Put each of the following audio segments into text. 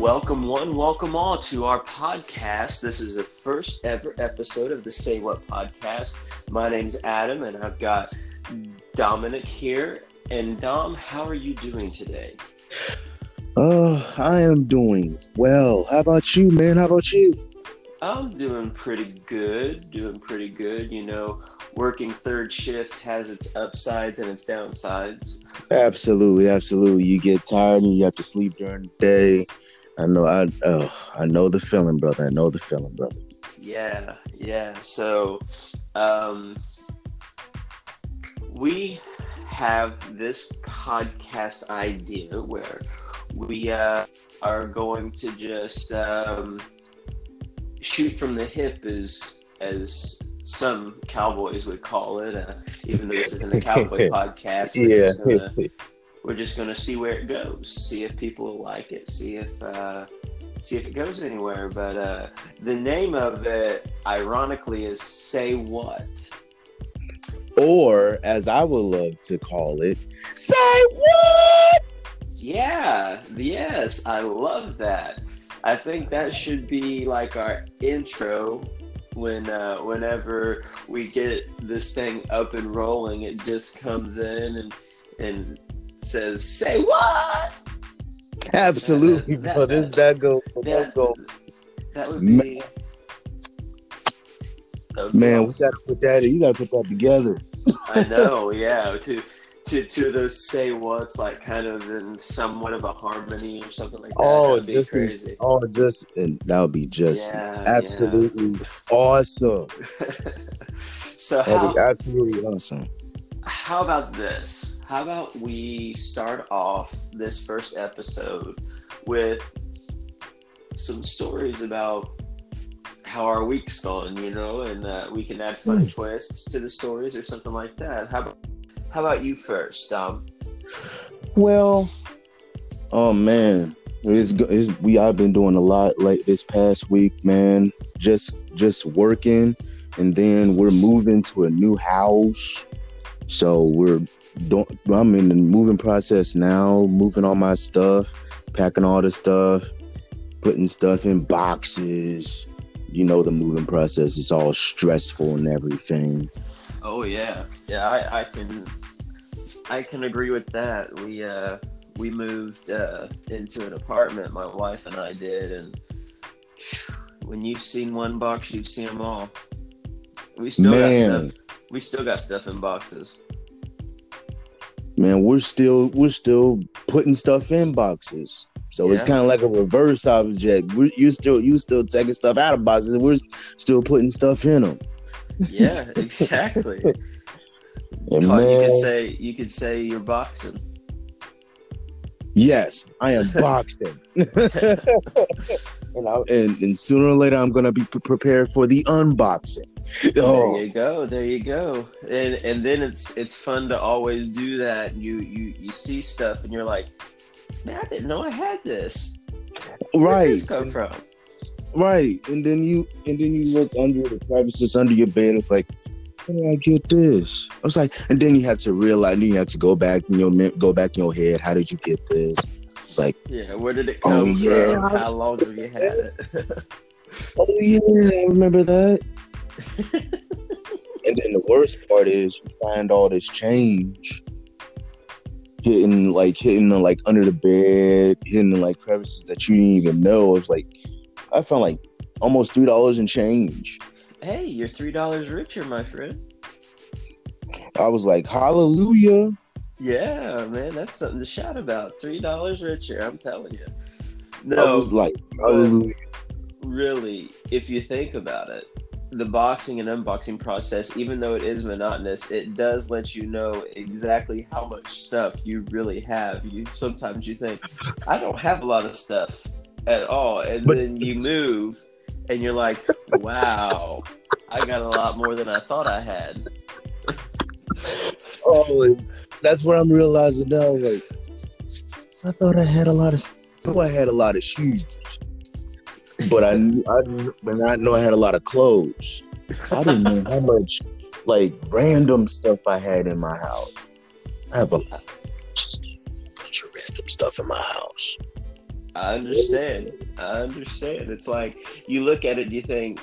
Welcome, one, welcome all to our podcast. This is the first ever episode of the Say What podcast. My name's Adam, and I've got Dominic here. And Dom, how are you doing today? Uh, I am doing well. How about you, man? How about you? I'm doing pretty good. Doing pretty good. You know, working third shift has its upsides and its downsides. Absolutely, absolutely. You get tired and you have to sleep during the day. I know. I oh, I know the feeling, brother. I know the feeling, brother. Yeah, yeah. So, um, we have this podcast idea where we uh, are going to just um, shoot from the hip, as as some cowboys would call it. Uh, even though this isn't a cowboy podcast, we're just, just gonna see where it goes, see if people like it, see if uh, see if it goes anywhere. But uh, the name of it, ironically, is "Say What." Or, as I would love to call it, say what? Yeah, yes, I love that. I think that should be like our intro when uh, whenever we get this thing up and rolling. It just comes in and and says, "Say what?" Absolutely, That- bro. that- This that go That, go. that would be. that would be Man, we gotta put that. You gotta put that together. I know, yeah. To to to those say what's like kind of in somewhat of a harmony or something like that. Oh, just in- crazy. oh, just and that would be just Yeah, absolutely awesome. so That'd how be absolutely awesome. How about this? How about we start off this first episode with some stories about how our week's going, you know, and uh, we can add funny twists to the stories or something like that. How about how about you first, Dom? Well, oh man, it's, it's we I've been doing a lot like this past week, man. Just just working, and then we're moving to a new house, so we're don't. I'm in the moving process now, moving all my stuff, packing all the stuff, putting stuff in boxes. You know the moving process is all stressful and everything. Oh yeah, yeah. I, I can, I can agree with that. We uh, we moved uh, into an apartment. My wife and I did, and when you've seen one box, you've seen them all. We still got Man. stuff. We still got stuff in boxes. man, we're still we're still putting stuff in boxes. So it's kind of like a reverse object. We're, you still you still taking stuff out of boxes. and We're still putting stuff in them. Yeah, exactly. And Call- you man, could say you could say you're boxing. yes, I am boxing. and, I, and and sooner or later, I'm gonna be pre- prepared for the unboxing. There Oh, you go. There you go. And and then it's it's fun to always do that. You you you see stuff and you're like, man, I didn't know I had this. Where did right, this come from? right. And then you and then you look under the crevices under your bed. It's like. How did I get this? I was like, and then you have to realize, then you have to go back in your go back in your head. How did you get this? It's like, Yeah, where did it Oh, come yeah. from? How long have you had it? Oh yeah, I remember that. and then the worst part is you find all this change hitting like hitting the, like under the bed, hitting the, like crevices that you didn't even know. It's like I found like almost three dollars in change. hey, you're three dollars richer, my friend. I was like, hallelujah. Yeah, man, that's something to shout about. Three dollars richer, I'm telling you. I No, was like, hallelujah. really, if you think about it, the boxing and unboxing process, even though it is monotonous, it does let you know exactly how much stuff you really have. You sometimes you think, I don't have a lot of stuff at all, and But then you move, and you're like, wow, I got a lot more than I thought I had. Oh, that's what I'm realizing now. Like, I thought I had a lot of, I thought I had a lot of shoes, but I, knew- I, but I know I had a lot of clothes. I didn't know how much like random stuff I had in my house. I have a just bunch of random stuff in my house. I understand. I understand. It's like you look at it and you think,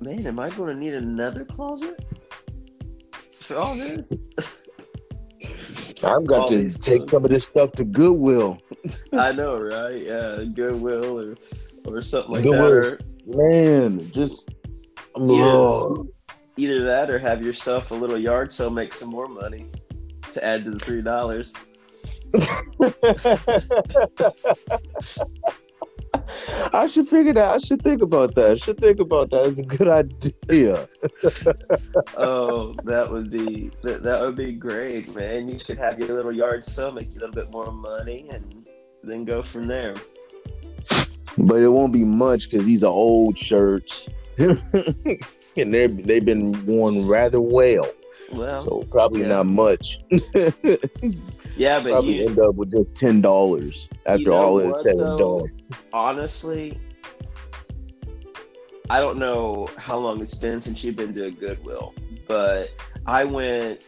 man, am I going to need another closet for all this? I've got All to take some of this stuff to Goodwill. I know, right? Yeah, Goodwill or or something like Goodwill, that. is- man, just Yeah. either that or have yourself a little yard sale, make some more money to add to the three dollars. I should figure that. I should think about that. I should think about that. It's a good idea. Oh, that would be that, that would be great, man. You should have your little yard sale, make a little bit more money, and then go from there. But it won't be much because these are old shirts, and they they've been worn rather well. Well, So probably yeah. not much. yeah, but probably you, end up with just ten dollars after You know all is said and done. honestly, I don't know how long it's been since you've been to a Goodwill, but I went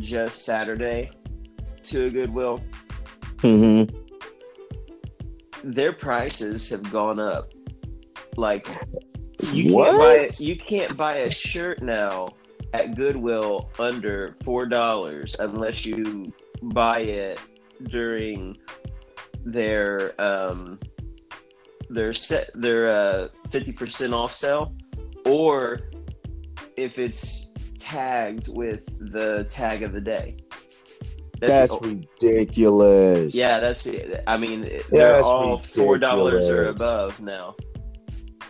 just Saturday to a Goodwill. Mm-hmm. Their prices have gone up. Like you What? can't buy you can't buy a shirt now at Goodwill under four dollars unless you buy it during their um their set their uh fifty percent off sale or if it's tagged with the tag of the day. That's the- ridiculous. yeah, that's it. I mean, they're That's all four dollars or above now.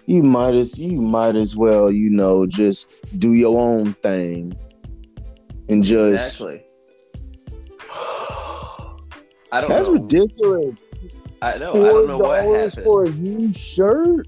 you might as you might as well, you know, just do your own thing and just. Exactly. I don't That's know. ridiculous. I know. I don't know what happened for a used shirt.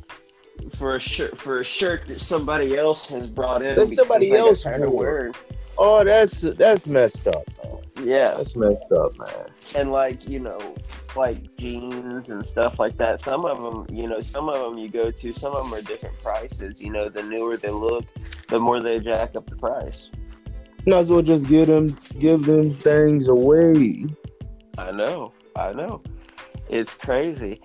for a shirt for a shirt that somebody else has brought in. That somebody else tired of wore. wearing. Oh, that's that's messed up, man. Yeah, That's messed up, man. and like you know, like jeans and stuff like that. Some of them, you know, some of them you go to. Some of them are different prices. You know, the newer they look, the more they jack up the price. Might as well just give them give them things away. I know, I know. It's crazy,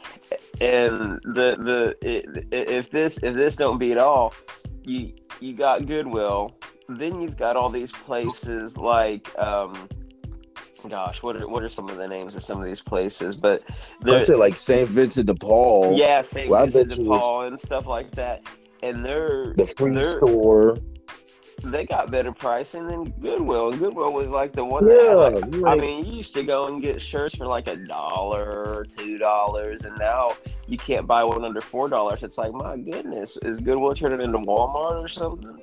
and the the i- i if this if this don't beat all, you you got Goodwill, then you've got all these places like um, gosh, what are what are some of the names of some of these places? But I said like Saint Vincent de Paul, yeah, St. Well, Vincent de Paul and stuff like that, and they're the free they're store. they got better pricing than Goodwill. Goodwill was like the one that Yeah, like, I mean, you used to go and get shirts for like a dollar or two dollars, and now you can't buy one under four dollars. It's like, my goodness, is Goodwill turning into Walmart or something?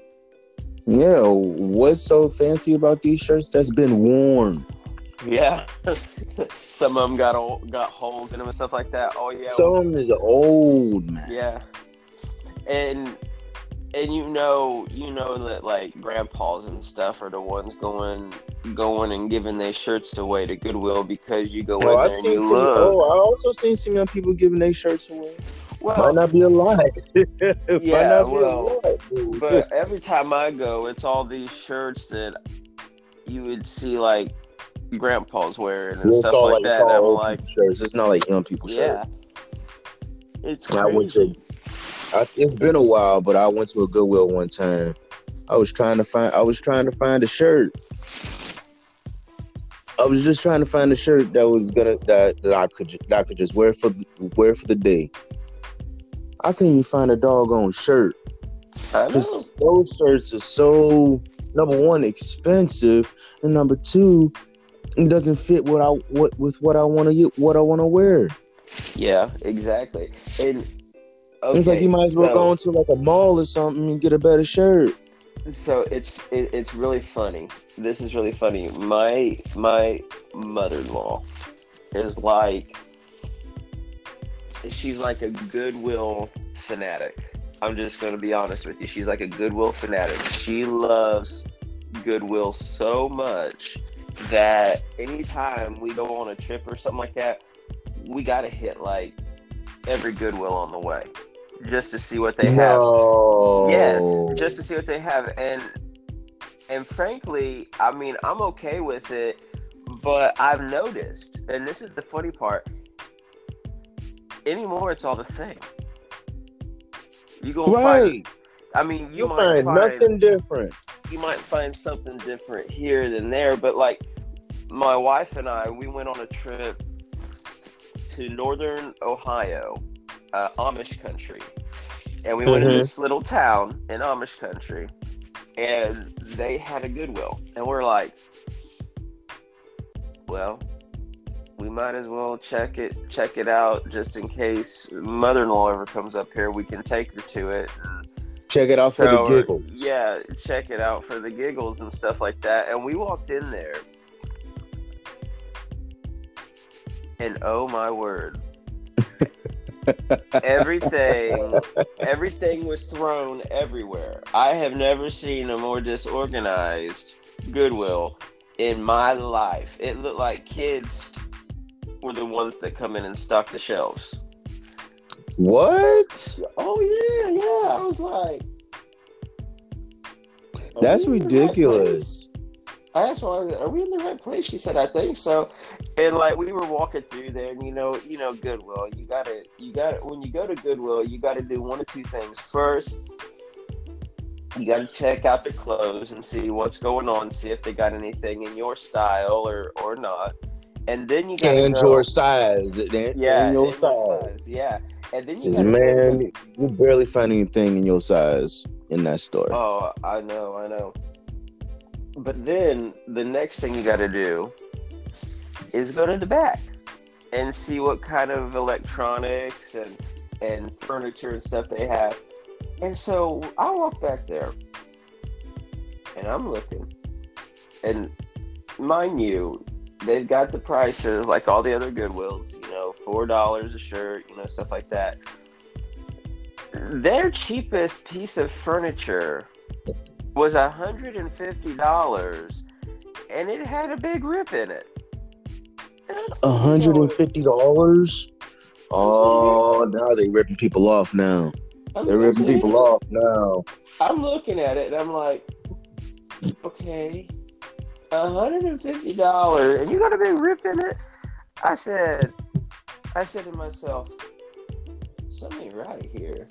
Yeah, what's so fancy about these shirts that's been worn? Yeah, some of them got old, got holes in them and stuff like that. Oh yeah, Some of them is old, man. yeah, and and you know, you know that like grandpas and stuff are the ones going going and giving their shirts away to Goodwill because you go Oh, there I've and seen you some. look. Oh, I also seen some young people giving their shirts away. Well, Might not be a lie. Might Yeah, not be well, but every time I go, it's all these shirts that you would see like grandpas wearing and Yeah, stuff like, it's that. And I'm old like, shirts. It's not like young people yeah, shirts. it's I went to. I, it's been a while, but I went to a Goodwill one time. I was trying to find. I was trying to find a shirt. I was just trying to find a shirt that was gonna that, that I could that I could just wear for the- wear for the day. I couldn't even find a doggone shirt. I know. Just those shirts are so number one expensive, and number two, it doesn't fit what I what with what I want to what I want to wear. Yeah, exactly. And okay, it's like you might as well so, go into like a mall or something and get a better shirt. So it's it, it's really funny. This is really funny. My my mother-in-law is like she's like a Goodwill fanatic. I'm just going to be honest with you. She's like a Goodwill fanatic. She loves Goodwill so much that anytime we go on a trip or something like that, we got to hit like every Goodwill on the way just to see what they have. Yes, just to see what they have, and and frankly, I mean, I'm okay with it, but I've noticed, and this is the funny part. anymore it's all the same. You gonna Right. find I mean you might find find nothing different. you might find something different here than there, but like my wife and I, we went on a trip to northern Ohio, uh, Amish country, and we went to Mhm. this little town in Amish country, and they had a Goodwill, and we're like, well, we might as well check it check it out just in case mother-in-law ever comes up here. We can take her to it. And Check it out for so, the giggles. Yeah, check it out for the giggles and stuff like that. And we walked in there, and oh my word, everything, everything was thrown everywhere. I have never seen a more disorganized Goodwill in my life. It looked like kids were the ones that come in and stock the shelves. What? Oh yeah, yeah. I was like, That's we in the right place? ridiculous. I asked her, "Are we in the right place?" She said, "I think so." And like we were walking through there, and you know, you know, Goodwill. You gotta, you gotta. When you go to Goodwill, you gotta do one of two things. First, you gotta check out their clothes and see what's going on, see if they got anything in your style or or not. And then you gotta And go, your size. Yeah, your and size. yeah. And then you Man, you barely find anything in your size in that store. Oh, I know, I know. But then the next thing you got to do is go to the back and see what kind of electronics and and furniture and stuff they have. And so I walk back there and I'm looking. And mind you, they've got the prices like all the other Goodwills, you know, $4 a shirt, you know, stuff like that. Their cheapest piece of furniture was $150 and it had a big rip in it. And hundred and fifty dollars. Oh, now they're ripping people off now. I'm They're ripping people off now. I'm looking at it and I'm like, okay, $150 and you got a big rip in it? I said, I said to myself, something right here.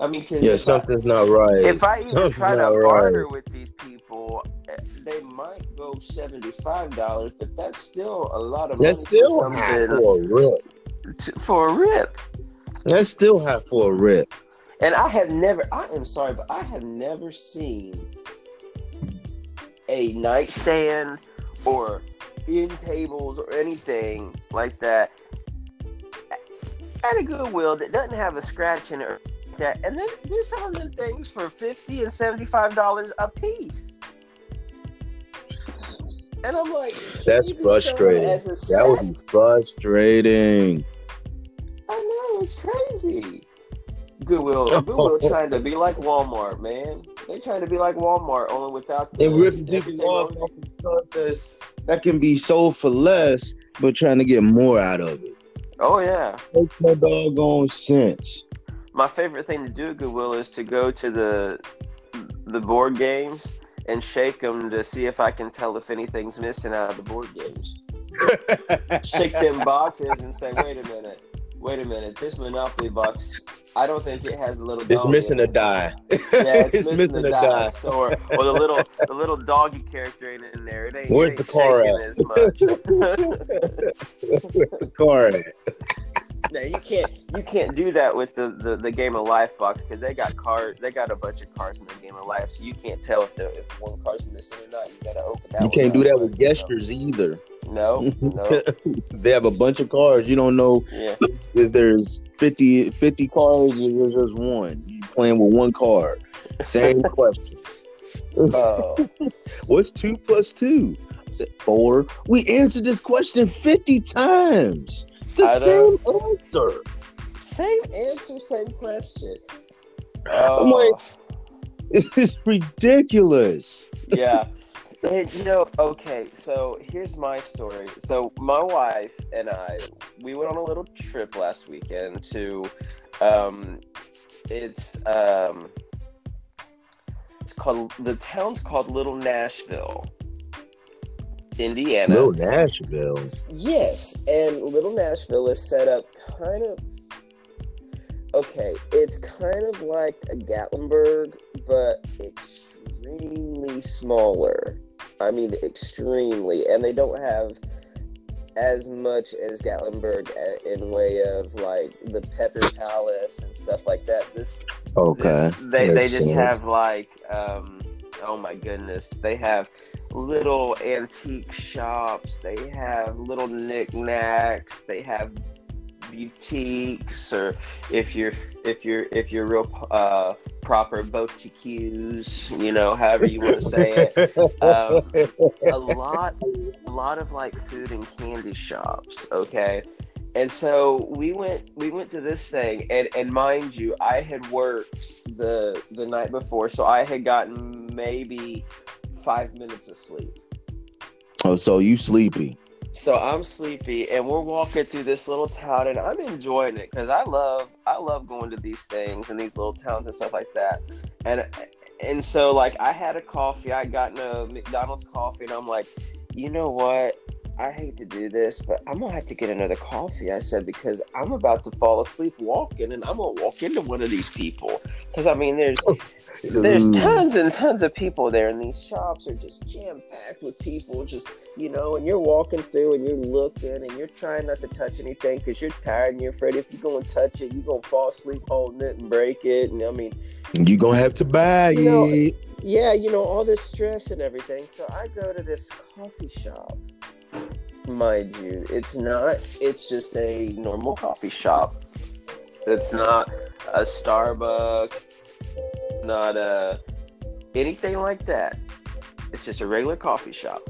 I mean, because Yeah, something's not right. if I even Something's try to right. barter with these people, they might go seventy-five dollars, but that's still a lot of money. That's still for for a rip. for a rip. That's still half for a rip. And I have never, I am sorry, but I have never seen a nightstand or end tables or anything like that at a Goodwill that doesn't have a scratch in it or that. And then they're selling them things for fifty and seventy-five dollars a piece. And I'm like, That's you can sell it frustrating. That set. would be frustrating. I know it's crazy. Goodwill, oh. Goodwill trying to be like Walmart, man. They trying to be like Walmart, only without the And ripping everything people off off of stuff that's, that can be sold for less, but trying to get more out of it. Oh yeah. Makes no doggone sense. My favorite thing to do at Goodwill is to go to the the board games and shake them to see if I can tell if anything's missing out of the board games. Shake them boxes and say, wait a minute, wait a minute, this Monopoly box, I don't think it has a little. It's missing in a die. Yeah, it's, missing, a dice, or or the little the little doggy character ain't in there. It ain't. it Where's ain't the car As much. Where's the card at? Now you can't you can't do that with the, the, the game of life box because they got cards. They got a bunch of cards in the game of life, so you can't tell if the if one card's missing or not. You gotta open that. You can't do that with you know. gestures either. No, no, they have a bunch of cards. You don't know yeah. if there's 50, 50 cards or there's just one. You playing with one card. Same question. Oh, What's two plus two? Is it four? We answered this question 50 times. It's the I same know. answer. same answer, same question. I'm like- Oh. It's ridiculous. yeah. And you know, okay, so here's my story. So my wife and I, we went on a little trip last weekend to um it's um it's called the town's called Little Nashville. Indiana. Little Nashville. Yes, and Little Nashville is set up kind of okay, it's kind of like a Gatlinburg, but extremely smaller. I mean, extremely, and they don't have as much as Gatlinburg in way of like the Pepper Palace and stuff like that. This Okay. this- they they just sense. have like um oh my goodness, they have little antique shops, they have little knickknacks, they have boutiques or if you're if you're if you're real uh proper boutiques, you know, however you want to say it. Um, a lot a lot of like food and candy shops okay? And so we went we went to this thing and and mind you i had worked the the night before. So i had gotten maybe five minutes of sleep. Oh, so you sleepy? so i'm sleepy and we're walking through this little town and i'm enjoying it because i love i love going to these things and these little towns and stuff like that. And and so like i had a coffee i got a mcdonald's coffee and i'm like you know what i hate to do this but i'm gonna have to get another coffee i said because i'm about to fall asleep walking and i'm gonna walk into one of these people because i mean there's oh, there's mm. tons and tons of people there, and these shops are just jam packed with people. Just you know, and you're walking through and you're looking and you're trying not to touch anything because you're tired and you're afraid if you go and touch it, you're gonna fall asleep holding it and break it. And I mean, you're gonna have to buy You know, it. yeah, you know, all this stress and everything. So I go to this coffee shop. Mind you, it's not, it's just a normal coffee shop. It's not a Starbucks, not a anything like that. It's just a regular coffee shop.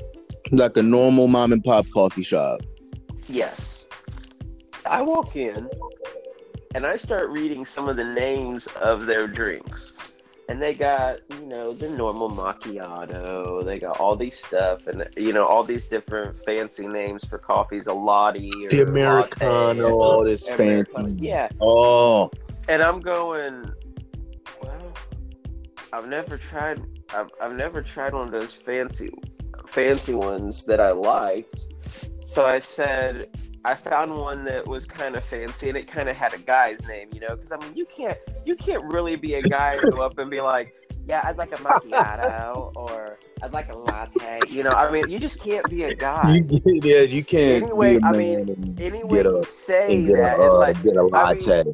like a normal mom and pop coffee shop. Yes. I walk in and I start reading some of the names of their drinks. And they got, you know, the normal macchiato. They got all these stuff and, you know, all these different fancy names for coffees, a latte. Or The Americano, latte, all this Americano. fancy. Yeah. Oh, And I'm going, well, I've never tried, I've, I've never tried one of those fancy, fancy ones that I liked. So I said, I found one that was kind of fancy and it kind of had a guy's name, you know, because I mean, you can't, you can't really be a guy and go up and be like, yeah, I'd like a macchiato or I'd like a latte, you know. I mean, you just can't be a guy. you, yeah, you can't. Anyway, be a I man mean, anyway, Any way get a you say that, a, it's uh, like, get a I mean, latte.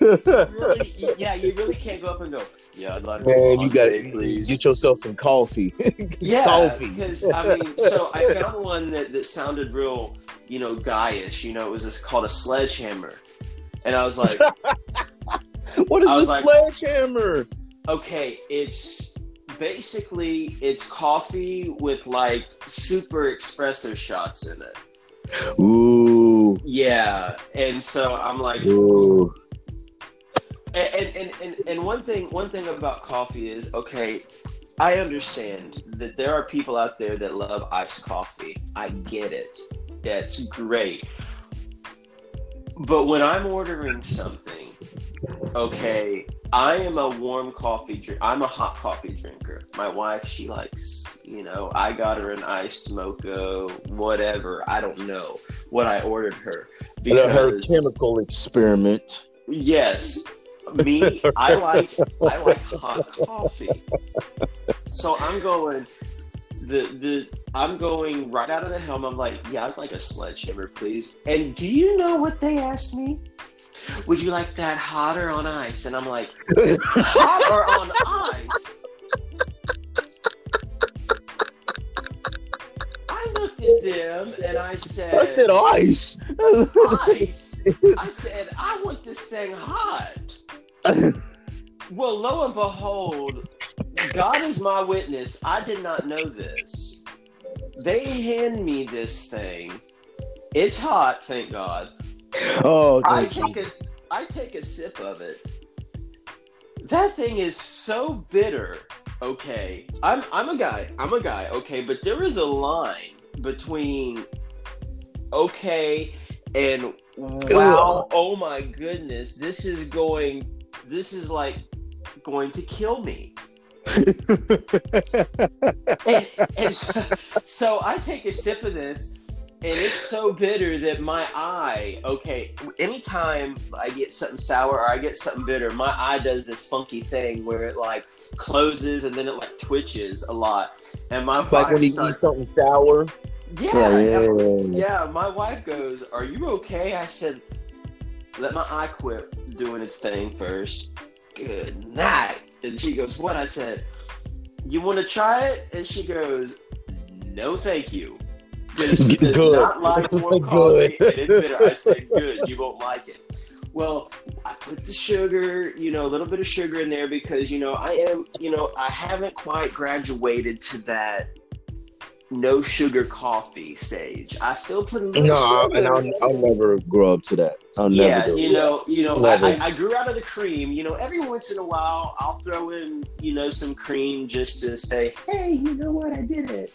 really, yeah, you really can't go up and go, yeah, I'd like Man, you got to please. get yourself some coffee. yeah, coffee. because I mean, so I found one that, that sounded real, you know, guyish. You know, it was this called a sledgehammer, and I was like, "What is a like- sledgehammer? okay, it's basically it's coffee with like super espresso shots in it. Ooh, Yeah, and so I'm like, ooh. And and, and, and one thing one thing about coffee is okay i understand that there are people out there that love iced coffee. I get it. Yeah it's great. But when i'm ordering something okay i am a warm coffee drink i'm a hot coffee drinker. My wife she likes you know i got her an iced mocha whatever. I don't know what i ordered her her chemical experiment. Yes, me. I like I like hot coffee. So I'm going. The the I'm going right out of the helm. I'm like, yeah, I'd like a sledgehammer, please. And do you know what they asked me? Would you like that hot or on ice? And I'm like, hot or on ice? I looked at them and I said, I said ice. ice. I said, I want this thing hot. Well, lo and behold, God is my witness. I did not know this. They hand me this thing. It's hot, thank God. oh, I you. take a I take a sip of it. That thing is so bitter. Okay. I'm I'm a guy. I'm a guy, okay, but there is a line between okay and wow, oh, oh my goodness, this is going this is like going to kill me. and, and so, so I take a sip of this, and it's so bitter that my eye, okay, anytime I get something sour or I get something bitter, my eye does this funky thing where it like closes and then it like twitches a lot. And my like when you starts, eat something sour. Yeah, yeah, yeah. My wife goes, "Are you okay?" I said, "Let my eye quit doing its thing first. Good night." And she goes, "What?" I said, "You want to try it?" And she goes, "No, thank you." It's, it's not like warm coffee and it's bitter. I said, good, you won't like it. Well, I put the sugar, you know, a little bit of sugar in there because, you know, I am, you know, I haven't quite graduated to that no sugar coffee stage. I still put a little no, sugar. and I'll, I'll never grow up to that. I'll yeah, never. you know, you know, I, I, I grew out of the cream. You know, every once in a while, I'll throw in, you know, some cream just to say, hey, you know what, I did it.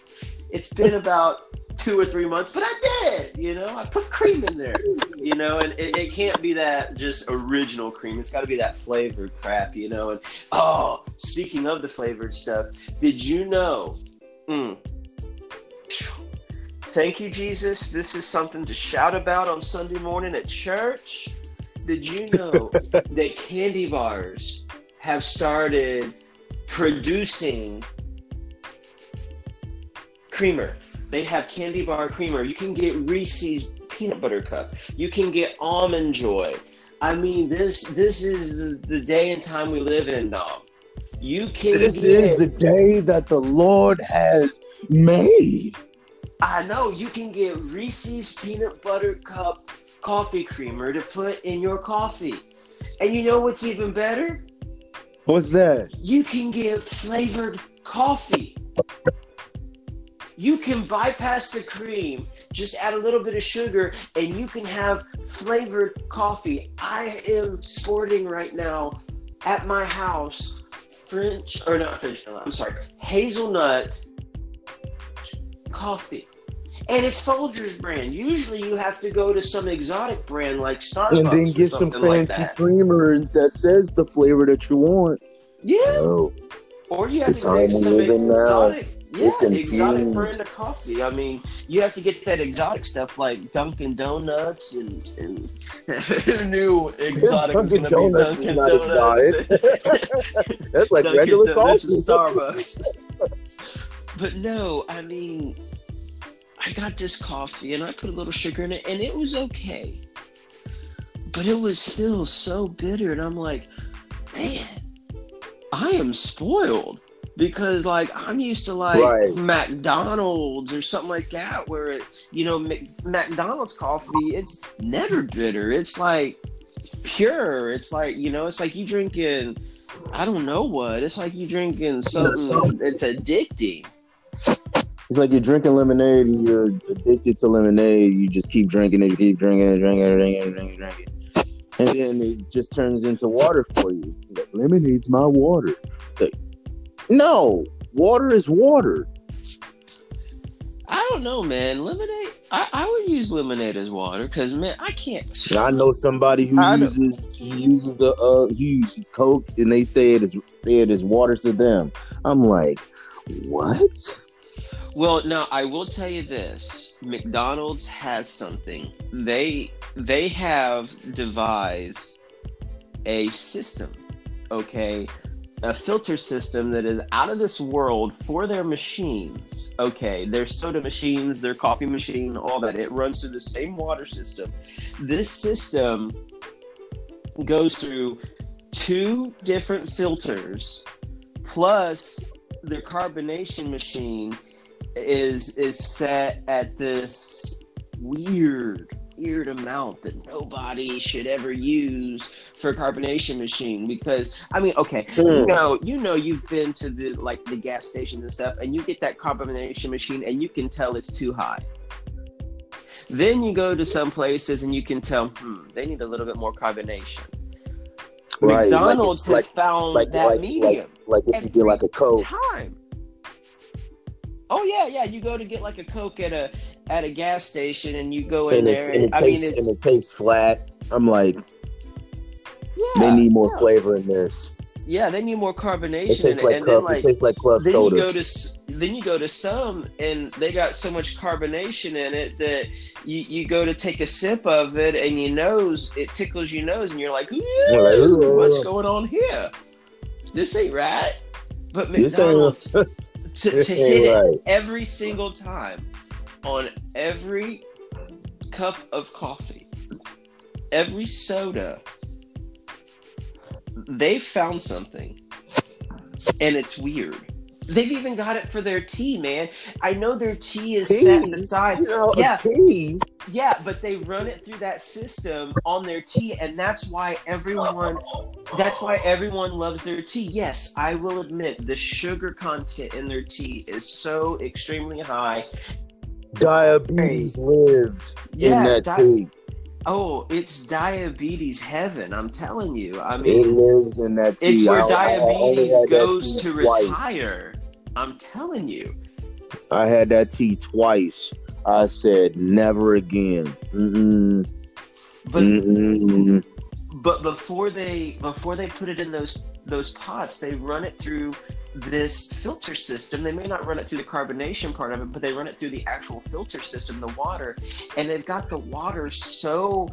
It's been about two or three months, but I did. You know, I put cream in there. You know, and it, it can't be that just original cream. It's got to be that flavored crap. You know, and oh, speaking of the flavored stuff, did you know? Mm, Thank you, Jesus. This is something to shout about on Sunday morning at church. Did you know that candy bars have started producing creamer? They have candy bar creamer. You can get Reese's peanut butter cup. You can get almond joy. I mean, this this is the, the day and time we live in, dog. You can This get, is the day that the Lord has made. I know you can get Reese's peanut butter cup coffee creamer to put in your coffee. And you know what's even better? What's that? You can get flavored coffee. You can bypass the cream, just add a little bit of sugar, and you can have flavored coffee. I am sporting right now at my house French, or not French, I'm sorry, hazelnut coffee. And it's Folgers brand. Usually you have to go to some exotic brand like Starbucks and then get some something like fancy that. creamer that says the flavor that you want. Yeah. Oh, Or you have The to make some in now, exotic, yeah, exotic brand of coffee. I mean, you have to get that exotic stuff like Dunkin' Donuts and, and who knew exotic was going to be Dunkin' Donuts? that's like Dunkin' regular Donuts coffee. Starbucks. but no, I mean, I got this coffee and I put a little sugar in it, and it was okay. But it was still so bitter, and I'm like, man, I am spoiled because like I'm used to like Right. McDonald's or something like that, where it's you know Mc- McDonald's coffee, it's never bitter. It's like pure. It's like you know, it's like you drinking. I don't know what. It's like you drinking something. It's addicting. It's like you're drinking lemonade and you're addicted to lemonade. You just keep drinking it, you keep drinking it, drinking it, drinking it, drinking it, drinking it. And then it just turns into water for you. Like, lemonade's my water. Like, no, water is water. I don't know, man. Lemonade. I, I would use lemonade as water because man, I can't. I know somebody who I uses he uses a uh, he uses Coke and they say it is say it is water to them. I'm like, what? Well, now I will tell you this: McDonald's has something. They they have devised a system, okay, a filter system that is out of this world for their machines. Okay, their soda machines, their coffee machine, all that. It runs through the same water system. This system goes through two different filters plus their carbonation machine is is set at this weird weird amount that nobody should ever use for a carbonation machine because I mean okay you Hmm. know you know you've been to the like the gas stations and stuff and you get that carbonation machine and you can tell it's too high then you go to some places and you can tell hmm they need a little bit more carbonation Right, like McDonald's it's has found like- that like- medium Like if you get like a Coke. time. Oh yeah, yeah. You go to get like a Coke at a at a gas station, and you go in And, there. and it I tastes it's, and it tastes flat. I'm like, yeah, they need more yeah. flavor in this. Yeah, they need more carbonation. It tastes in like and club. then like it tastes like club then soda. you go to then you go to some and they got so much carbonation in it that you, you go to take a sip of it and your nose it tickles your nose and you're like, "Ooh, what's going on here? This ain't right. But McDonald's to, to hit it every single time on every cup of coffee, every soda, they found something. And it's weird. They've even got it for their tea, man. I know their tea is tea? set aside. You know, yeah, tea. Yeah, but they run it through that system on their tea, and that's why everyone that's why everyone loves their tea. Yes, I will admit the sugar content in their tea is so extremely high. Diabetes lives yeah, in that di- tea. Oh, it's diabetes heaven. I'm telling you. I mean, it lives in that tea. It's where I, diabetes I goes to twice. retire. I'm telling you. I had that tea twice. I said never again. Mm-mm. But Mm-mm. but before they before they put it in those those pots, they run it through this filter system. They may not run it through the carbonation part of it, but they run it through the actual filter system, the water, and they've got the water so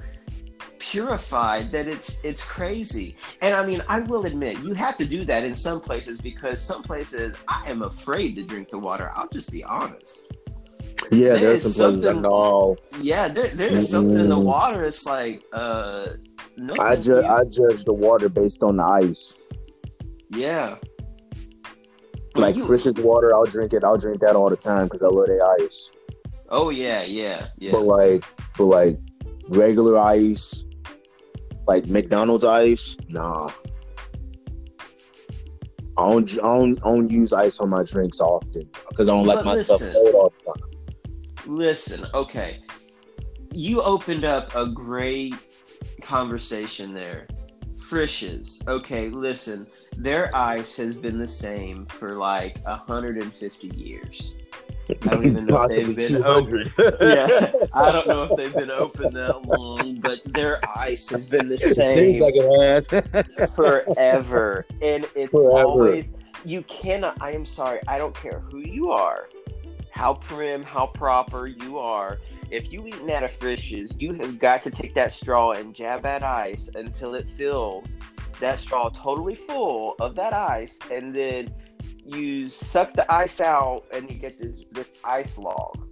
purified that it's it's crazy. And I mean, I will admit, you have to do that in some places because some places I am afraid to drink the water. I'll just be honest. Yeah, there there's some places no. Yeah, there, there's mm something in the water. It's like, uh, no. I judge I judge the water based on the ice. Yeah, like you, Frisch's water, I'll drink it. I'll drink that all the time because I love the ice. Oh yeah, yeah, yeah. But like, but like regular ice, like McDonald's ice, nah. I don't, I don't, I don't use ice on my drinks often because I don't like my listen, stuff cold all the time. Listen, okay, you opened up a great conversation there. Frisch's, okay, listen their ice has been the same for like 150 years. I don't even know if they've been open. yeah, I don't know if they've been open that long, but their ice has been the same. Seems like it has forever, and it's forever. always you cannot. I am sorry. I don't care who you are, how prim, how proper you are. If you eat at a Frisch's, you have got to take that straw and jab that ice until it fills that straw totally full of that ice, and then you suck the ice out, and you get this this ice log.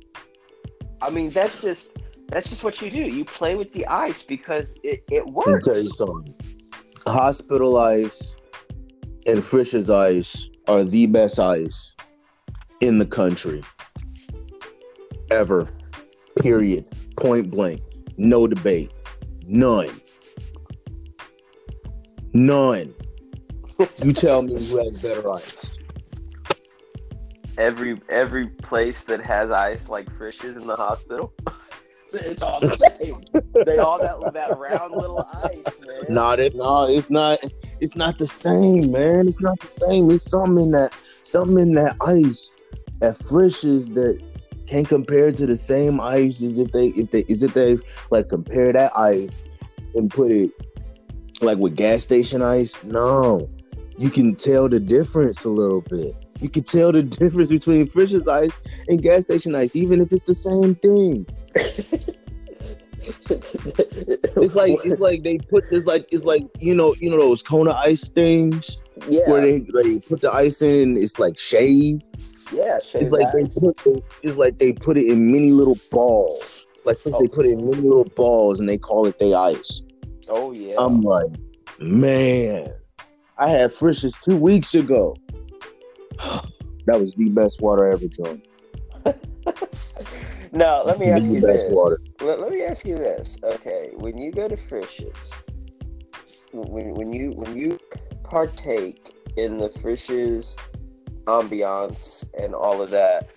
I mean, that's just that's just what you do. You play with the ice because it, it works. Let me tell you something. Hospital ice and Frisch's ice are the best ice in the country ever. Period. Point blank. No debate. None. None. you tell me who has better ice. Every every place that has ice like Frisch's in the hospital. it's all the same. they all that that round little ice, man. Not it. No, it's not. It's not the same, man. It's not the same. It's something in that something in that ice at Frisch's that can't compare to the same ice as if they if they as if they like compare that ice and put it like with gas station ice, no. You can tell the difference a little bit. You can tell the difference between Frisch's ice and gas station ice, even if it's the same thing. it's like it's like they put this like it's like you know you know those Kona ice things yeah where they they put the ice in it's like shaved yeah shaved it's like ice. they put it's like they put it in many little balls like oh. they put it in many little balls and they call it they ice Oh yeah. I'm like, man, I had Frisch's two weeks ago. that was the best water I ever drank. now let me ask you this. Let, let, me ask you this. Okay, when you go to Frisch's, when when you when you partake in the Frisch's ambiance and all of that,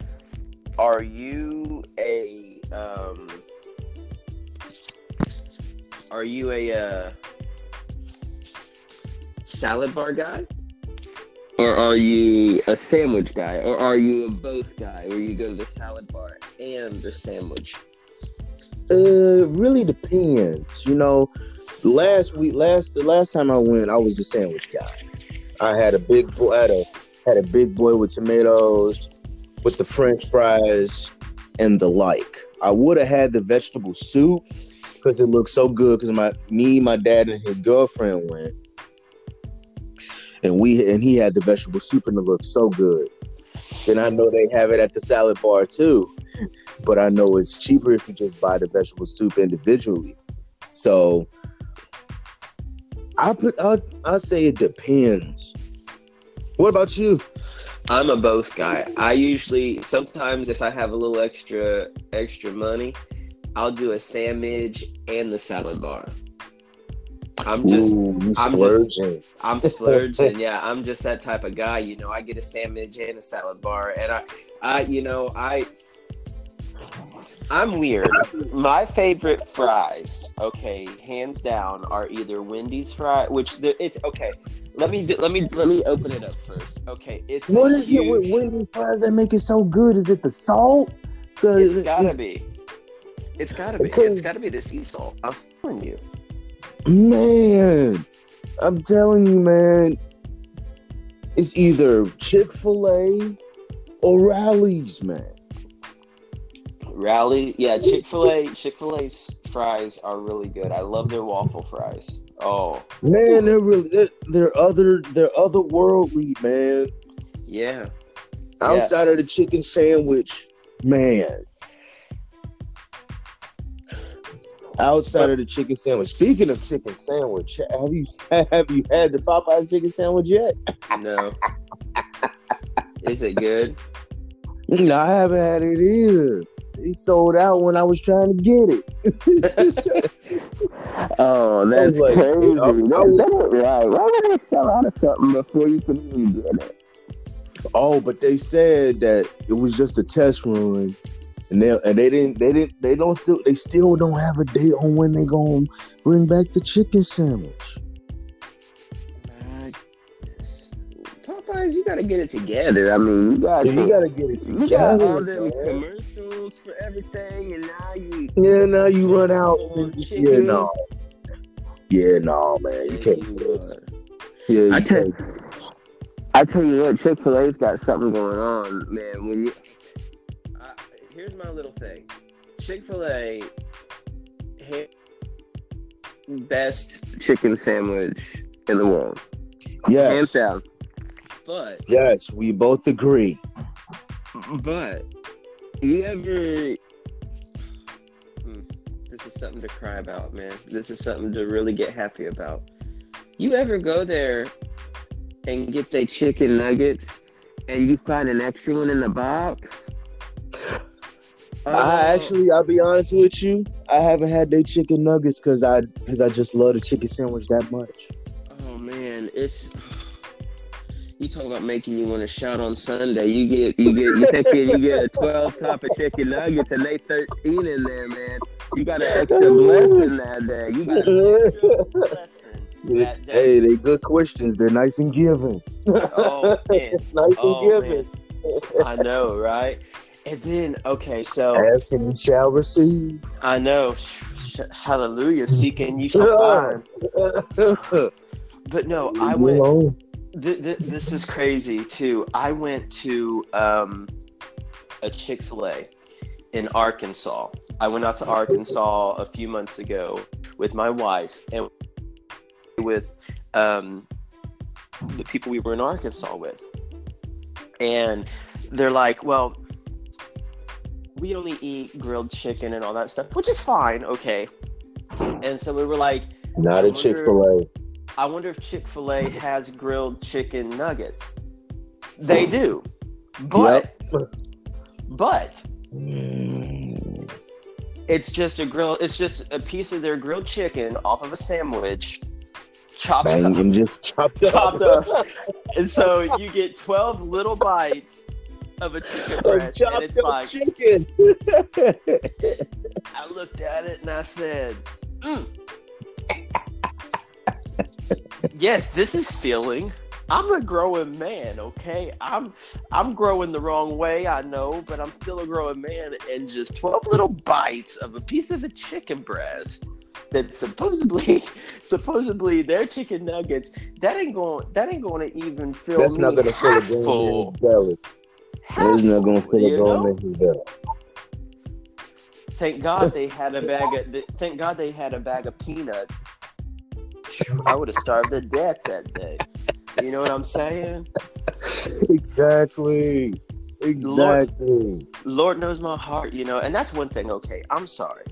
are you a um, are you a uh, salad bar guy? Or are you a sandwich guy? Or are you a both guy where you go to the salad bar and the sandwich? Uh, really depends. You know, last week, last the last time I went, I was a sandwich guy. I had a big boy, had a had a big boy with tomatoes, with the French fries and the like. I would have had the vegetable soup because it looked so good. Because my me, my dad, and his girlfriend went, and we and he had the vegetable soup and it looked so good. Then I know they have it at the salad bar too, but I know it's cheaper if you just buy the vegetable soup individually. So I put I I say it depends. What about you? I'm a both guy. I usually sometimes if I have a little extra extra money, I'll do a sandwich and the salad bar. I'm just Ooh, I'm splurging. I'm splurging. yeah, I'm just that type of guy. You know, I get a sandwich and a salad bar, and I, I, you know, I, I'm weird. My favorite fries, okay, hands down, are either Wendy's fry, which the, it's okay. Let me let me let me open it up first. Okay, it's What is it with Wendy's fries that make it so good? Is it the salt? It's gotta it's- be. It's gotta be. It's gotta be the sea salt. I'm telling you. Man, I'm telling you, man. It's either Chick Fil A or Rallies, man. Rally, yeah, Chick Fil A. Chick Fil A's fries are really good. I love their waffle fries. Oh, Man, they're really they're, they're other they're otherworldly, man. yeah. Outside of the chicken sandwich, man. Outside of the chicken sandwich. Speaking of chicken sandwich, have you have you had the Popeyes chicken sandwich yet? No. Is it good? No, I haven't had it either. He sold out when I was trying to get it. Oh, that's like, crazy. I was- right. Why would they sell out of something before you can even get it? Oh, but they said that it was just a test run, and they and they didn't they didn't they don't still they still don't have a date on when they gonna bring back the chicken sandwich. Popeyes, you gotta get it together. I mean, you got Yeah, you gotta get it together. you got all them man. commercials for everything, and now you Yeah, now you run out. Oh, Yeah, no. Yeah, no, man, you can't do this. Yeah, you I tell. I tell you what, Chick Fil A's got something going on, man. When you, here's my little thing, Chick Fil A, best chicken sandwich in the world, hands Yes, down. But yes, we both agree. but you ever? Hmm, this is something to cry about, man. This is something to really get happy about. You ever go there and get their chicken nuggets, and you find an extra one in the box? I actually, I'll be honest with you. I haven't had their chicken nuggets because I because I just love the chicken sandwich that much. Oh man, it's you talk about making you want to shout on Sunday. You get you get you take in you get a twelve top of chicken nuggets and they thirteen in there, man. You got an extra blessing that day. You got an extra blessing that day. hey, they good questions. They're nice and giving. Oh man, nice oh and man, giving. I know, right? And then okay, so Ask and you shall receive. I know, hallelujah, seek and you shall find. But no, I went. Th- th- this is crazy too. I went to um, a Chick Fil A in Arkansas. I went out to Arkansas a few months ago with my wife and with um, the people we were in Arkansas with, and they're like, "Well, we only eat grilled chicken and all that stuff, which is fine, okay." And so we were like, Not a Chick Fil A. I wonder if Chick fil A has grilled chicken nuggets. They do. But, but Mm. it's just a grill, it's just a piece of their grilled chicken off of a sandwich, chopped Bang up. just chopped up. Chopped up. And so you get 12 little bites of a chicken breast. And chopped it's up like, chicken. I looked at it and I said, "Mm. "Yes, this is filling. I'm a growing man, okay? I'm I'm growing the wrong way, I know, but I'm still a growing man and just 12 little bites of a piece of a chicken breast that supposedly supposedly their chicken nuggets that ain't going that ain't going to even fill That's me not gonna fill a half green full belly. Not gonna you a bone in his belly. Thank God they had a bag of. Thank God they had a bag of peanuts. I would have starved to death that day. You know what I'm saying? Exactly. Exactly. Lord knows my heart, you know, and that's one thing. Okay, I'm sorry.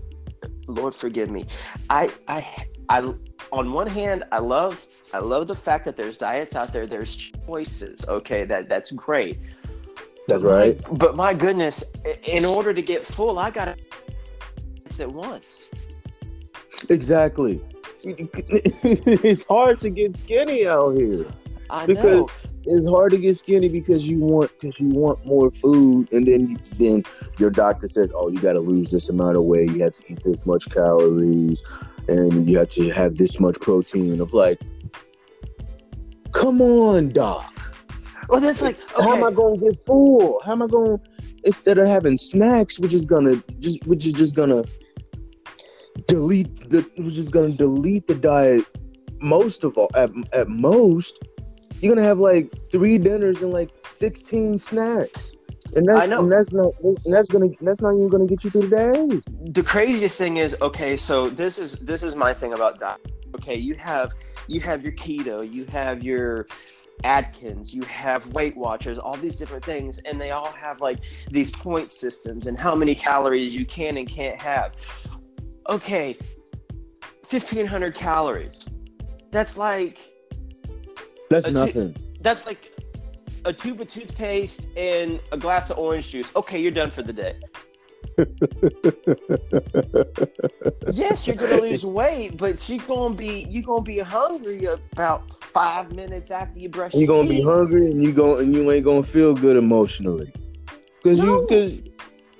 Lord forgive me. I, I, I. On one hand, I love, I love the fact that there's diets out there. There's choices. Okay, that that's great. That's right. But my goodness, in order to get full, I gotta it's at once. Exactly. it's hard to get skinny out here. I Because- know. It's hard to get skinny because you want because you want more food, and then you, then your doctor says, "Oh, you got to lose this amount of weight. You have to eat this much calories, and you have to have this much protein." Of like, come on, doc. Well, that's like okay. How am I gonna get full? How am I gonna instead of having snacks, which is gonna just which is just gonna delete the which is gonna delete the diet most of all at, at most you're gonna have like three dinners and like 16 snacks and that's I know. and that's not and that's gonna that's not even gonna get you through the day the craziest thing is okay so this is this is my thing about diet okay you have you have your keto you have your Atkins, you have Weight Watchers, all these different things, and they all have like these point systems and how many calories you can and can't have. Okay, 1500 calories. That's like that's nothing that's like a tube of toothpaste and a glass of orange juice. Okay, you're done for the day. Yes, you're gonna lose weight, but you're gonna be you gonna be hungry about five minutes after you brush. you're your gonna be hungry and you go and you ain't gonna feel good emotionally because No. you because you,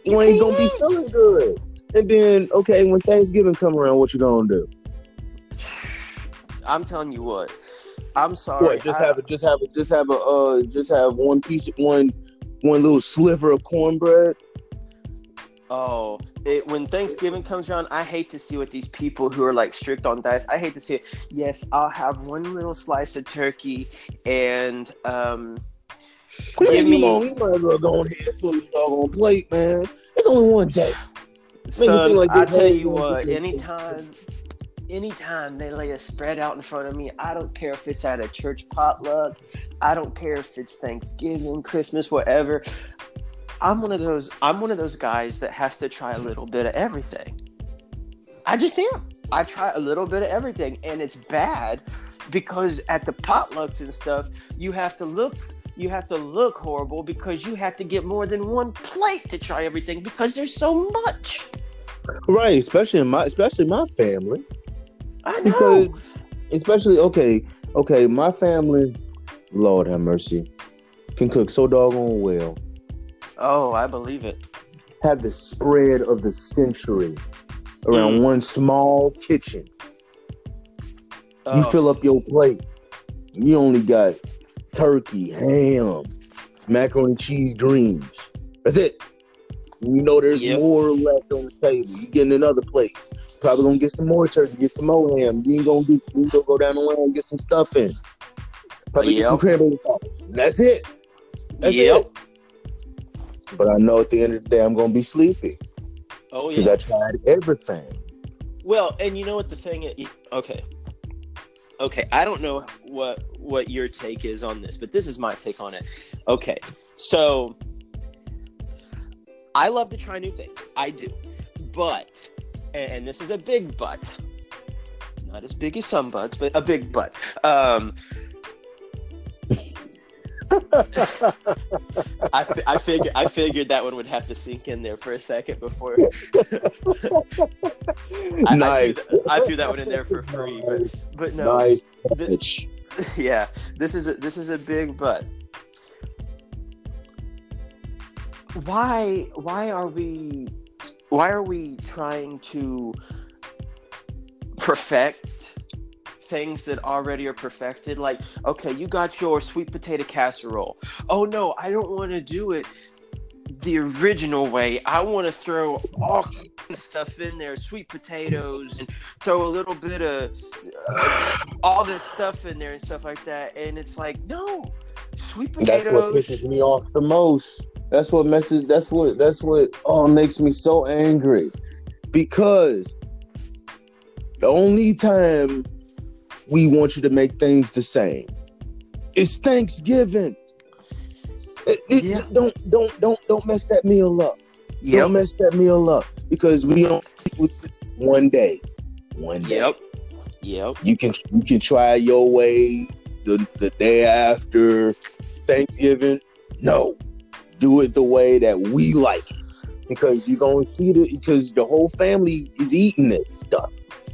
You ain't gonna be feeling good and then okay when thanksgiving come around what you gonna do I'm telling you what. I'm sorry. What? Just I- have a just have a just have a uh just have one piece of one one little sliver of cornbread. Oh, it, when Thanksgiving comes around, I hate to see what these people who are like strict on diets. I hate to see it. Yes, I'll have one little slice of turkey and um. Give me- know, you might as well go ahead and fill your doggone plate, man. It's only one day. Son, like I tell you what, anytime, anytime they lay a spread out in front of me, I don't care if it's at a church potluck, I don't care if it's Thanksgiving, Christmas, whatever. I'm one of those. I'm one of those guys that has to try a little bit of everything. I just am. I try a little bit of everything, and it's bad because at the potlucks and stuff, you have to look. You have to look horrible because you have to get more than one plate to try everything because there's so much. Right, especially in my especially my family. I know. Because especially okay, okay, my family, Lord have mercy, can cook so doggone well. Oh, I believe it. Have the spread of the century around Mm. one small kitchen. Oh, You fill up your plate. You only got turkey, ham, macaroni and cheese, greens. That's it. You know there's Yep. more left on the table. You getting another plate. Probably gonna get some more turkey, get some more ham. You ain't gonna get, you gonna go down the line and get some stuff in. Probably get some cranberry sauce. That's it. That's Yep. it. But I know at the end of the day I'm gonna be sleepy oh because yeah. I tried everything. Well, and you know what the thing is? Okay. Okay, I don't know what what your take is on this, but this is my take on it. Okay. So I love to try new things. I do. But and this is a big but. Not as big as some buts, but a big but. Um I, fi- I figured I figured that one would have to sink in there for a second before I, nice. I, threw that, I threw that one in there for free, but but no, Nice. th- touch. yeah, this is a, this is a big but. Why why are we why are we trying to perfect things that already are perfected? Like, okay, you got your sweet potato casserole. Oh no, I don't want to do it the original way. I want to throw all kinds of stuff in there, sweet potatoes, and throw a little bit of uh, all this stuff in there and stuff like that. And it's like, no, sweet potatoes. That's what pisses me off the most. That's what messes. That's what. That's what. Oh, makes me so angry, because the only time we want you to make things the same is Thanksgiving. It- it- Yeah. Don't don't don't don't mess that meal up. Yep. Don't mess that meal up because we don't with one day. One day. Yep. Yep. You can you can try your way the the day after Thanksgiving. No, do it the way that we like it because you're gonna see the because the whole family is eating this stuff.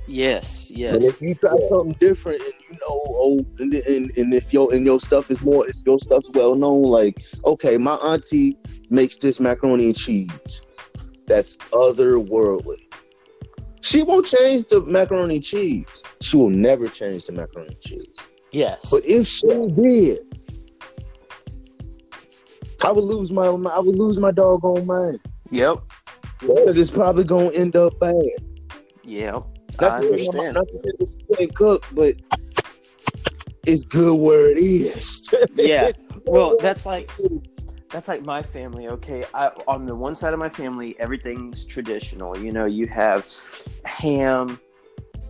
Yes. Yes. And if you try something different, and you know, oh, and, and, and if your and your stuff is more, if your stuff's well known, like okay, my auntie makes this macaroni and cheese. That's otherworldly. She won't change the macaroni and cheese. She will never change the macaroni and cheese. Yes. But if she did, I would lose my, my I would lose my doggone mind Yep. because it's probably gonna end up bad. Yep. Not I understand. Not to say that you can't cook, but it's good where it is. Yeah. Well, that's like that's like my family. Okay, I, on the one side of my family, everything's traditional. You know, you have ham,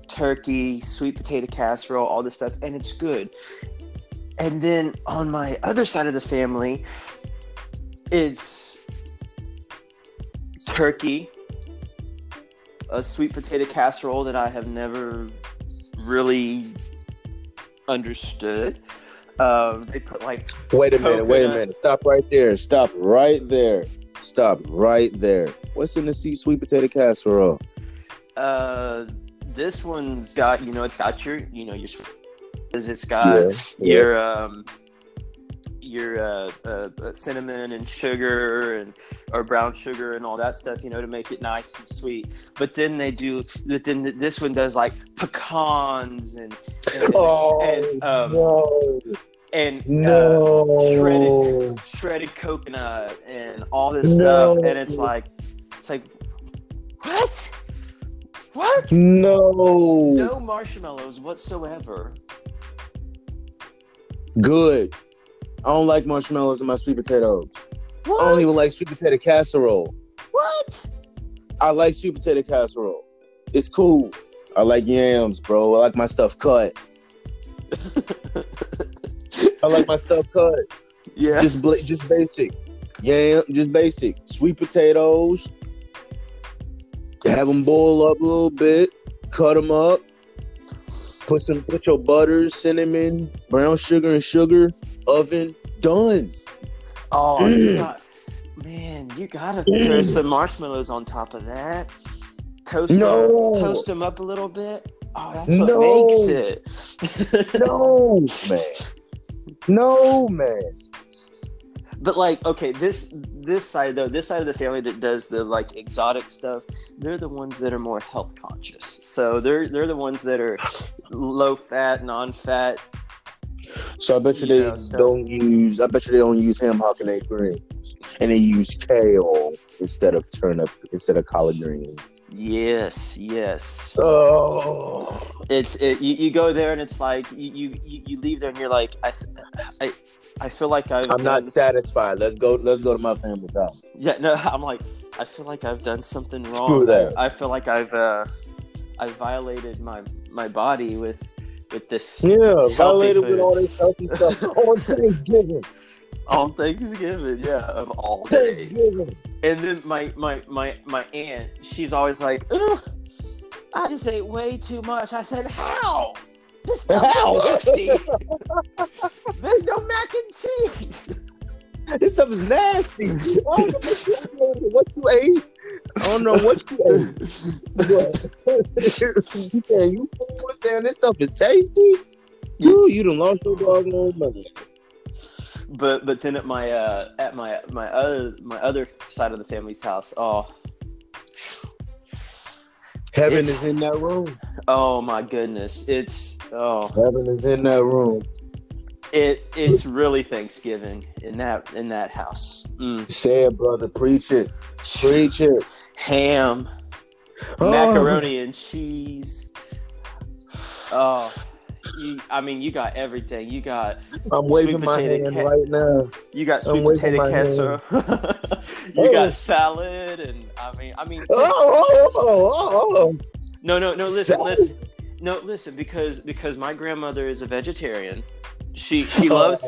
turkey, sweet potato casserole, all this stuff, and it's good. And then on my other side of the family, it's turkey, a sweet potato casserole that I have never really understood. Um, they put like Wait a minute. Wait a minute. Stop right there. Stop right there. Stop right there. What's in the sweet potato casserole? Uh, this one's got you know it's got your you know your it's got yeah. your um your uh, uh, uh, cinnamon and sugar and or brown sugar and all that stuff you know to make it nice and sweet. But then they do but then this one does like pecans and and, Oh and um no! and uh, No! shredded shredded coconut and all this stuff and it's like it's like what what No! no marshmallows whatsoever Good. I don't like marshmallows in my sweet potatoes. what I don't even like sweet potato casserole. what I like sweet potato casserole. It's cool. I like yams, bro. I like my stuff cut. I like my stuff cut. yeah Just bla- just basic. Yam, just basic. Sweet potatoes. Have them boil up a little bit. Cut them up. Put some put your butter, cinnamon, brown sugar, and sugar. Oven done. oh you Mm. got, man you gotta throw some marshmallows on top of that toast No. them, toast them up a little bit oh that's No. makes it No man. No man. But like, okay, this this side though, this side of the family that does the like exotic stuff, they're the ones that are more health conscious. So they're they're the ones that are low fat, non fat. So I bet you they stuff. don't use. I bet you they don't use ham hock and egg greens, and they use kale instead of turnip instead of collard greens. Yes, yes. Oh, It's it. You, you go there and it's like you, you you leave there and you're like I I I feel like I've I'm not done- satisfied. Let's go. Let's go to my family's house. Yeah, no, I'm like I feel like I've done something wrong. Screw that. I feel like I've uh I violated my my body with with this Yeah, violated food. with all this healthy stuff on Thanksgiving. on Thanksgiving, yeah, of all days. And then my my my my aunt, she's always like, I just ate way too much. I said, How? This stuff How? is nasty. There's no mac and cheese. This stuff is nasty. I don't know what you ate. I don't know what you ate. Yeah, you fool saying this stuff is tasty. You, you done lost your doggone money. but but then at my uh at my my other my other side of the family's house, oh Heaven It's- is in that room. oh my goodness. It's oh Heaven is in that room. it it's really Thanksgiving in that in that house. Mm. Say it, brother. Preach it. Preach it. Ham, Oh. macaroni and cheese. Oh, you, I mean, you got everything. You got I'm waving my potato hand ca- right now. you got I'm sweet potato casserole. you Oh. got salad, and I mean, I mean, Oh, oh, oh, oh, oh. no, no, no. Listen, Salad? listen. No, listen, because because my grandmother is a vegetarian. She she oh. loves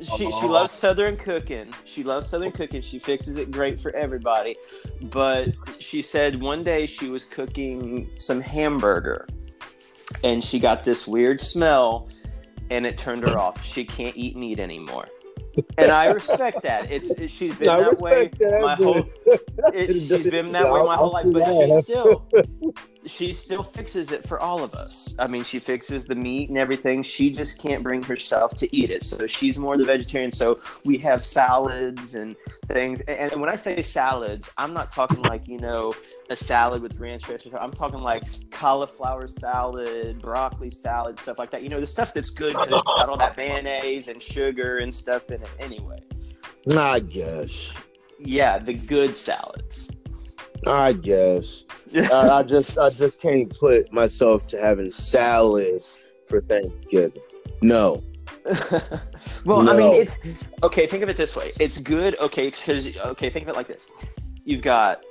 she she oh. loves southern cooking. She loves southern cooking. She fixes it great for everybody. But she said one day she was cooking some hamburger and she got this weird smell and it turned her off. She can't eat meat anymore. And I respect that. It's it, she's been I that way that, my but- whole it, she's been that way my whole life, but she still she still fixes it for all of us. I mean, she fixes the meat and everything. She just can't bring herself to eat it. So she's more the vegetarian. So we have salads and things. And, and when I say salads, I'm not talking like, you know, a salad with ranch dressing. I'm talking like cauliflower salad, broccoli salad, stuff like that. You know, the stuff that's good because it's got all that mayonnaise and sugar and stuff in it anyway. I guess. Yeah, the good salads. I guess. I, I just I just can't put myself to having salad for Thanksgiving. No. well, I mean, it's okay. Think of it this way: it's good. Okay, because okay, think of it like this: you've got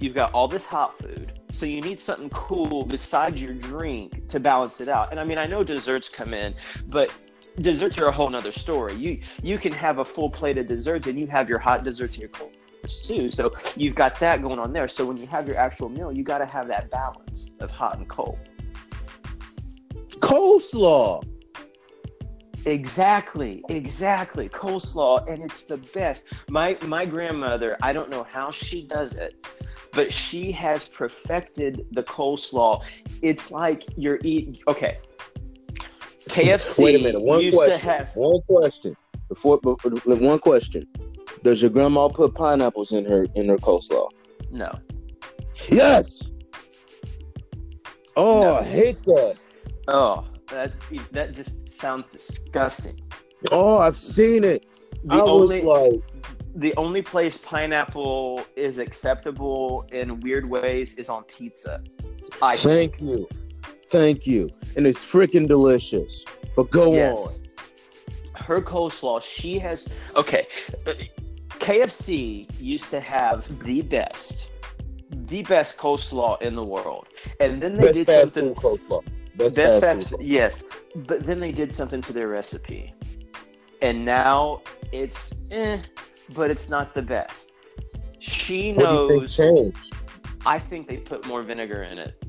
you've got all this hot food, so you need something cool besides your drink to balance it out. And I mean, I know desserts come in, but desserts are a whole nother story. You you can have a full plate of desserts, and you have your hot desserts and your cold desserts too. So you've got that going on there. So when you have your actual meal, you got to have that balance of hot and cold. Coleslaw. Exactly, exactly. Coleslaw, and it's the best. My my grandmother, I don't know how she does it, but she has perfected the coleslaw. It's like you're eating. Okay, KFC Wait a minute. One question. have. One question. Before, before one question. Does your grandma put pineapples in her in her coleslaw? No, Yes. Oh, No. I hate that. oh, that that just sounds disgusting. Oh, I've seen it. The I was like, the only place pineapple is acceptable in weird ways is on pizza. I thank you, thank you, and it's freaking delicious. But go yes. Her coleslaw, she has okay. uh, KFC used to have the best, the best coleslaw in the world, and then they Best did fast something. food coleslaw. Best, Best fast, fast, food. yes, but then they did something to their recipe, and now it's eh, but it's not the best. She What do you think knows. changed? I think they put more vinegar in it,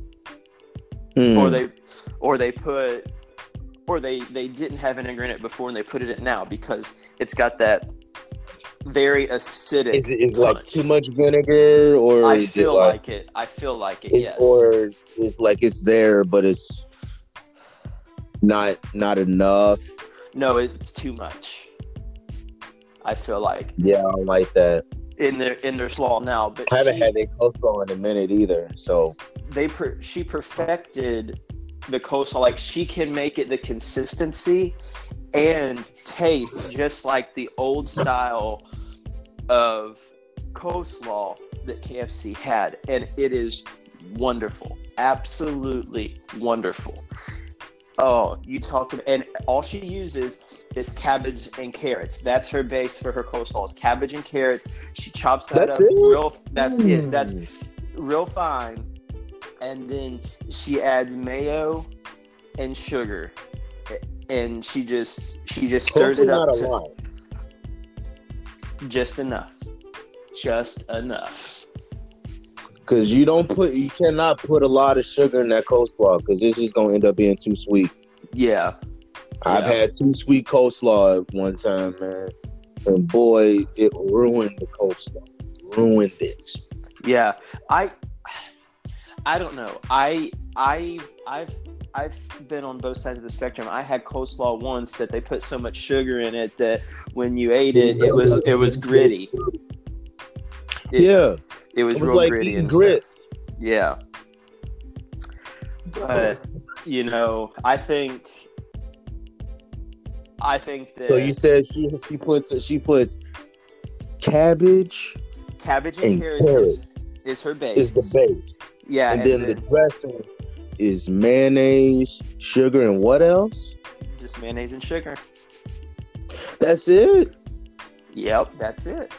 Hmm. or they, or they put, or they they didn't have vinegar in it before and they put it in now because it's got that very acidic. Is it is like too much vinegar, or I is feel it like, like it. I feel like it. Yes. or it's like it's there, but it's not not enough? no, it's too much. I feel like Yeah, I don't like that. In their in their slaw now, but I haven't she- had a coleslaw in a minute either. So they per, she perfected the coleslaw. Like she can make it the consistency and taste just like the old style of coleslaw that KFC had, and it is wonderful, absolutely wonderful. Oh, you talk and all she uses is cabbage and carrots. That's her base for her coleslaw. Cabbage and carrots. She chops that That's up it? real. That's it. That's Mm. real fine, and then she adds mayo and sugar, and she just she just stirs hopefully it up to- just enough, just enough. Because you don't put, you cannot put a lot of sugar in that coleslaw because this is gonna end up being too sweet. Yeah, I've Yeah. had too sweet coleslaw at one time, man, and boy, it ruined the coleslaw. Ruined it. yeah. I I don't know. I I I've I've been on both sides of the spectrum. I had coleslaw once that they put so much sugar in it that when you ate it, it was it was gritty. It- yeah, It was, it was real like gritty and grit. stuff. Yeah. But you know, I think I think that So you said she she puts she puts cabbage cabbage and, and carrots, is, is her base. is the base, yeah, and, then, the dressing is mayonnaise, sugar, and what else? Just mayonnaise and sugar. That's it. Yep, that's it.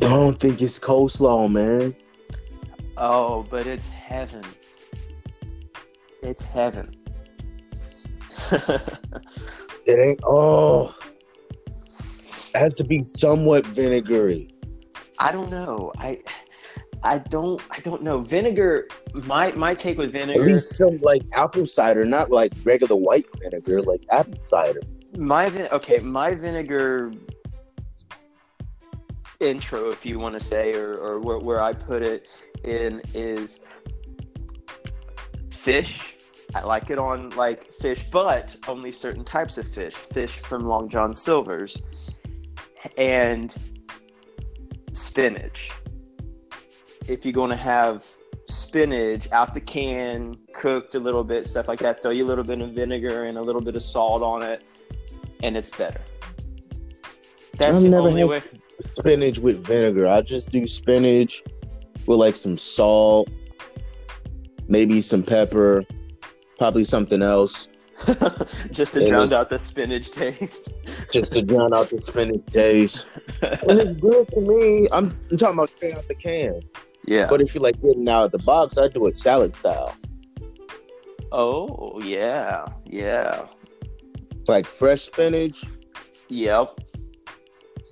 I don't think it's coleslaw, man. Oh, but it's heaven. It's heaven. It ain't. Oh, it has to be somewhat vinegary. I don't know. I I don't I don't know. Vinegar my my take with vinegar At least some like apple cider, not like regular white vinegar, like apple cider. my vin- okay, my vinegar intro if you want to say or or where, where I put it in is fish. I like it on like fish, but only certain types of fish. Fish from Long John Silver's and spinach. If you're going to have spinach out the can, cooked a little bit, stuff like that, throw you a little bit of vinegar and a little bit of salt on it, and it's better. That's I've the only had way. Spinach with vinegar. I just do spinach with like some salt, maybe some pepper, probably something else, just to It drown was- out the spinach taste. just to drown out the spinach taste. And it's good for me. I'm, I'm talking about straight out the can. yeah. But if you like getting out of the box, I do it salad style, oh yeah, yeah, like fresh spinach, yep.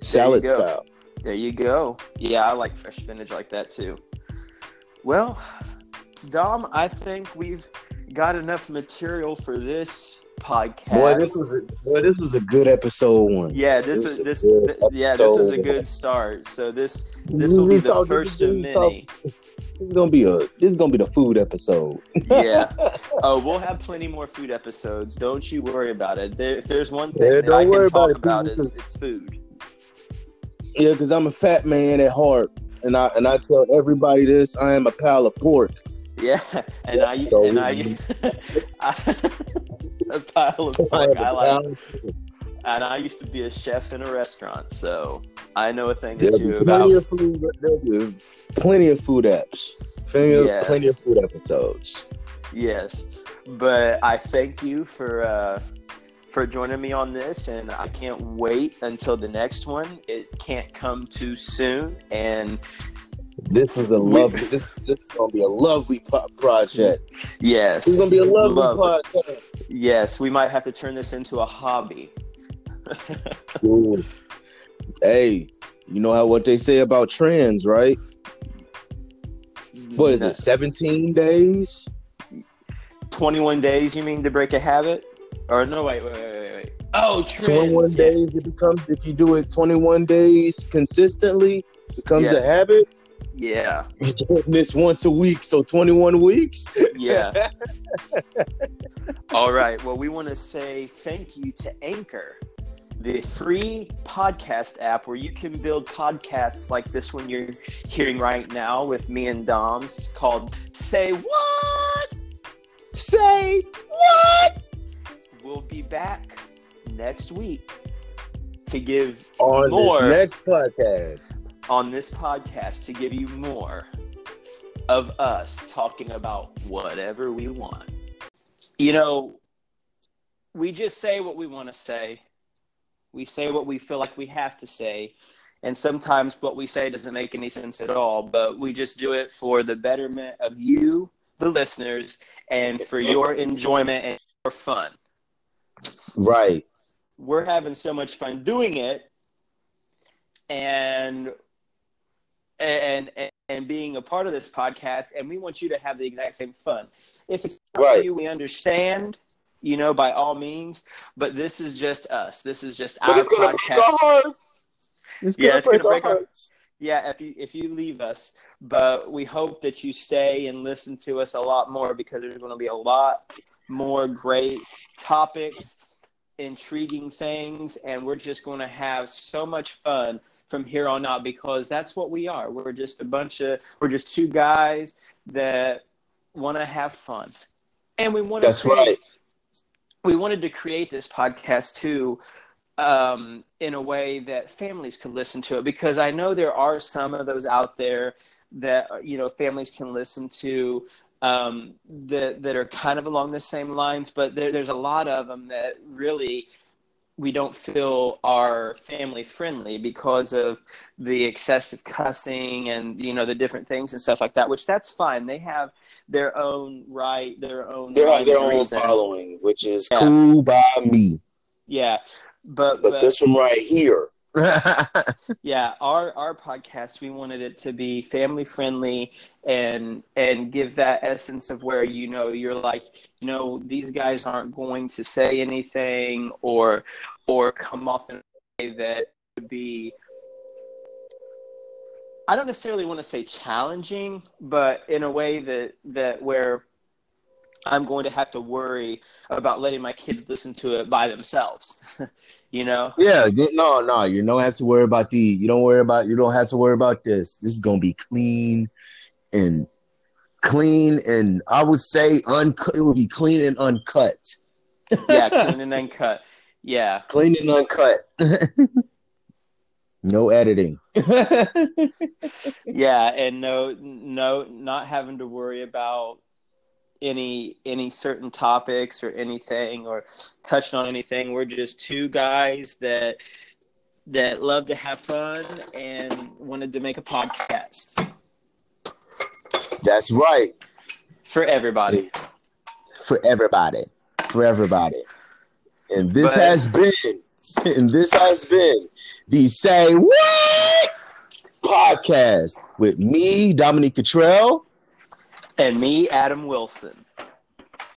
Salad go. style. There you go. Yeah, I like fresh spinach like that too. Well, Dom, I think we've got enough material for this podcast. Boy, this was a boy, this was a good episode one. yeah, this this was was this a good th- yeah, this was a good start. So this this will be the talked- first of we talked- many. This is gonna be a this is gonna be the food episode. Yeah. Oh, we'll have plenty more food episodes. Don't you worry about it. There, if there's one thing Yeah, that I can talk about about, it, is it's food. Yeah, because I'm a fat man at heart, and I and I tell everybody this: I am a pile of pork. Yeah, and I So- and I, I a pile of pork. I like, of and I used to be a chef in a restaurant, so I know a thing or two plenty about. of food. There'll plenty of food apps. Plenty of, Yes. plenty of food episodes. Yes, but I thank you for uh, for joining me on this, and I can't wait until the next one. It can't come too soon, and This was a lovely. This this is gonna be a lovely po- project. yes, is gonna be a lovely love it. Yes, we might have to turn this into a hobby. Hey, you know how what they say about trends, right? What is it? Seventeen days. 21 days, you mean to break a habit? Or no, wait, wait, wait, wait. wait. Oh, trends. 21 yeah. days it becomes if you do it 21 days consistently becomes Yeah. a habit Yeah, you're doing this once a week so 21 weeks yeah. All right. Well, we want to say thank you to Anchor, the free podcast app where you can build podcasts like this one you're hearing right now with me and Dom's called Say What? say what We'll be back next week to give on More. this next podcast on this podcast to give you more of us talking about whatever we want. You know, we just say what we want to say. We say what we feel like we have to say. And sometimes what we say doesn't make any sense at all, but we just do it for the betterment of you, the listeners, and for your enjoyment and your fun. Right We're having so much fun doing it and and and, being a part of this podcast and we want you to have the exact same fun. If it's not for you, we understand, you know, by all means, but this is just us. This is just but our it's gonna break podcast. our hearts it's Yeah, gonna it's gonna break our break our- yeah if you if you leave us but we hope that you stay and listen to us a lot more because there's going to be a lot more great topics intriguing things and we're just going to have so much fun from here on out because that's what we are. We're just a bunch of we're just two guys that want to have fun. And we want that's right. we wanted to create this podcast too um, in a way that families could listen to it because I know there are some of those out there that you know families can listen to um, that that are kind of along the same lines, but there, there's a lot of them that really we don't feel are family friendly because of the excessive cussing and you know the different things and stuff like that. Which that's fine. They have their own right, their own They have their own reason. following, which is Yeah. cool by me. Yeah, but But but this one right here, yeah our our podcast we wanted it to be family friendly and and give that essence of where you know you're like you know these guys aren't going to say anything or or come off in a way that would be i don't necessarily want to say challenging but in a way that that where i'm going to have to worry about letting my kids listen to it by themselves you know yeah, no, no, you don't have to worry about the. You don't worry about. You don't have to worry about this. This is gonna be clean and clean, and I would say uncut. It would be clean and uncut. yeah clean and uncut yeah clean and uncut. no editing. yeah and no no not having to worry about any any certain topics or anything or touching on anything we're just two guys that that love to have fun and wanted to make a podcast That's right. for everybody For everybody. For everybody. And this But- has been, and this has been the Say What podcast with me, Dominique Cottrell. And me adam wilson